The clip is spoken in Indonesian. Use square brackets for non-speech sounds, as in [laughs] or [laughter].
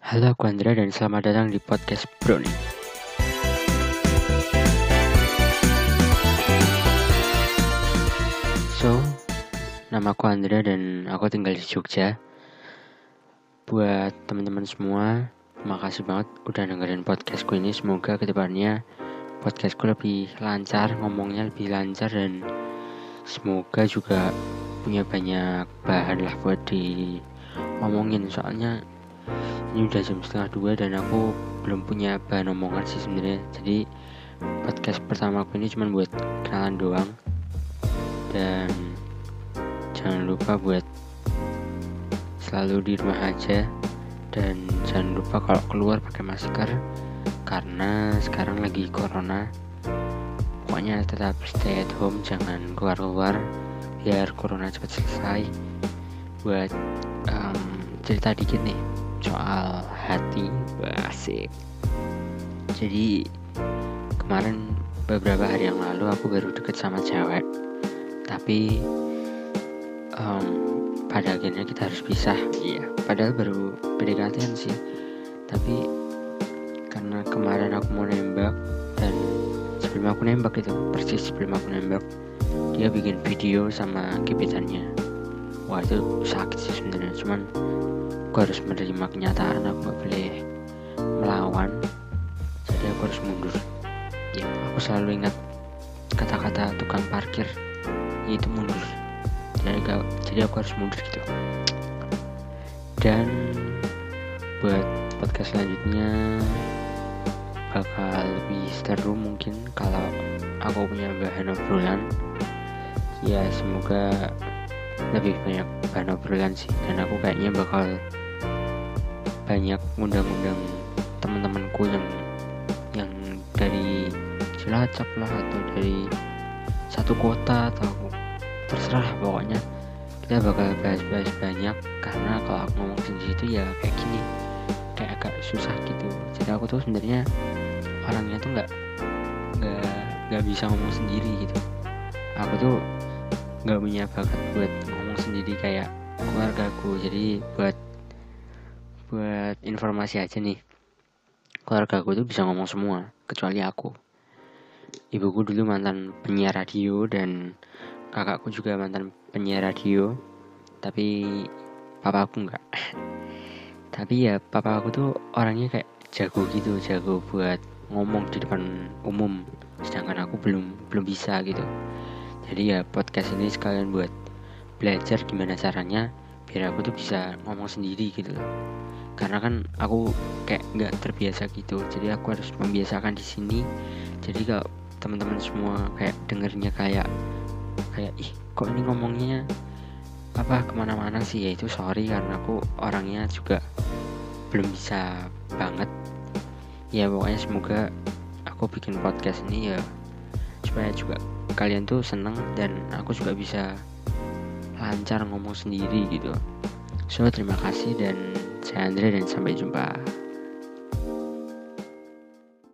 Halo, aku Andra dan selamat datang di podcast Brownie. So, nama aku Andra dan aku tinggal di Jogja. Buat teman-teman semua, makasih banget udah dengerin podcastku ini. Semoga ke depannya podcastku lebih lancar, ngomongnya lebih lancar dan semoga juga punya banyak bahan lah buat di ngomongin soalnya ini udah jam setengah dua dan aku belum punya bahan omongan sih sebenarnya. Jadi podcast pertama aku ini cuma buat kenalan doang. Dan jangan lupa buat selalu di rumah aja. Dan jangan lupa kalau keluar pakai masker. Karena sekarang lagi corona. Pokoknya tetap stay at home jangan keluar-keluar biar corona cepat selesai. Buat um, cerita dikit nih soal hati asik. Jadi kemarin beberapa hari yang lalu aku baru deket sama cewek. Tapi um, pada akhirnya kita harus pisah. Iya padahal baru PDKT sih. Tapi karena kemarin aku mau nembak dan sebelum aku nembak itu persis sebelum aku nembak dia bikin video sama gebetannya wah itu sakit sih sebenarnya cuman aku harus menerima kenyataan aku gak boleh melawan. Jadi aku harus mundur. Ya aku selalu ingat kata-kata tukang parkir yaitu mundur. Jadi, jadi aku harus mundur gitu. Dan buat podcast selanjutnya bakal lebih seru mungkin kalau aku punya bahan obrolan. Ya semoga lebih banyak bahan obrolan sih. Dan aku kayaknya bakal banyak undang-undang teman-temanku yang yang dari Cilacap lah atau dari satu kota atau terserah pokoknya. Kita bakal bahas-bahas banyak karena kalau aku ngomong sendiri itu ya kayak gini kayak agak susah gitu. Jadi aku tuh sebenarnya orangnya tuh nggak nggak nggak bisa ngomong sendiri gitu. Aku tuh nggak punya bakat buat ngomong sendiri kayak keluargaku. Jadi buat buat informasi aja nih. Keluargaku tuh bisa ngomong semua kecuali aku. Ibuku dulu mantan penyiar radio dan kakakku juga mantan penyiar radio tapi papa aku nggak. [laughs] Tapi ya papa aku tuh orangnya kayak jago gitu jago buat ngomong di depan umum. Sedangkan aku belum belum bisa gitu jadi ya podcast ini sekalian buat belajar gimana caranya biar aku tuh bisa ngomong sendiri gitu loh. Karena kan aku kayak nggak terbiasa gitu. Jadi aku harus membiasakan di sini. Jadi kalau teman-teman semua kayak dengernya kayak kayak ih kok ini ngomongnya apa ke mana-mana sih? Ya itu sorry karena aku orangnya juga belum bisa banget. Ya pokoknya semoga aku bikin podcast ini ya supaya juga kalian tuh seneng dan aku juga bisa lancar ngomong sendiri gitu. So terima kasih dan saya Andre dan sampai jumpa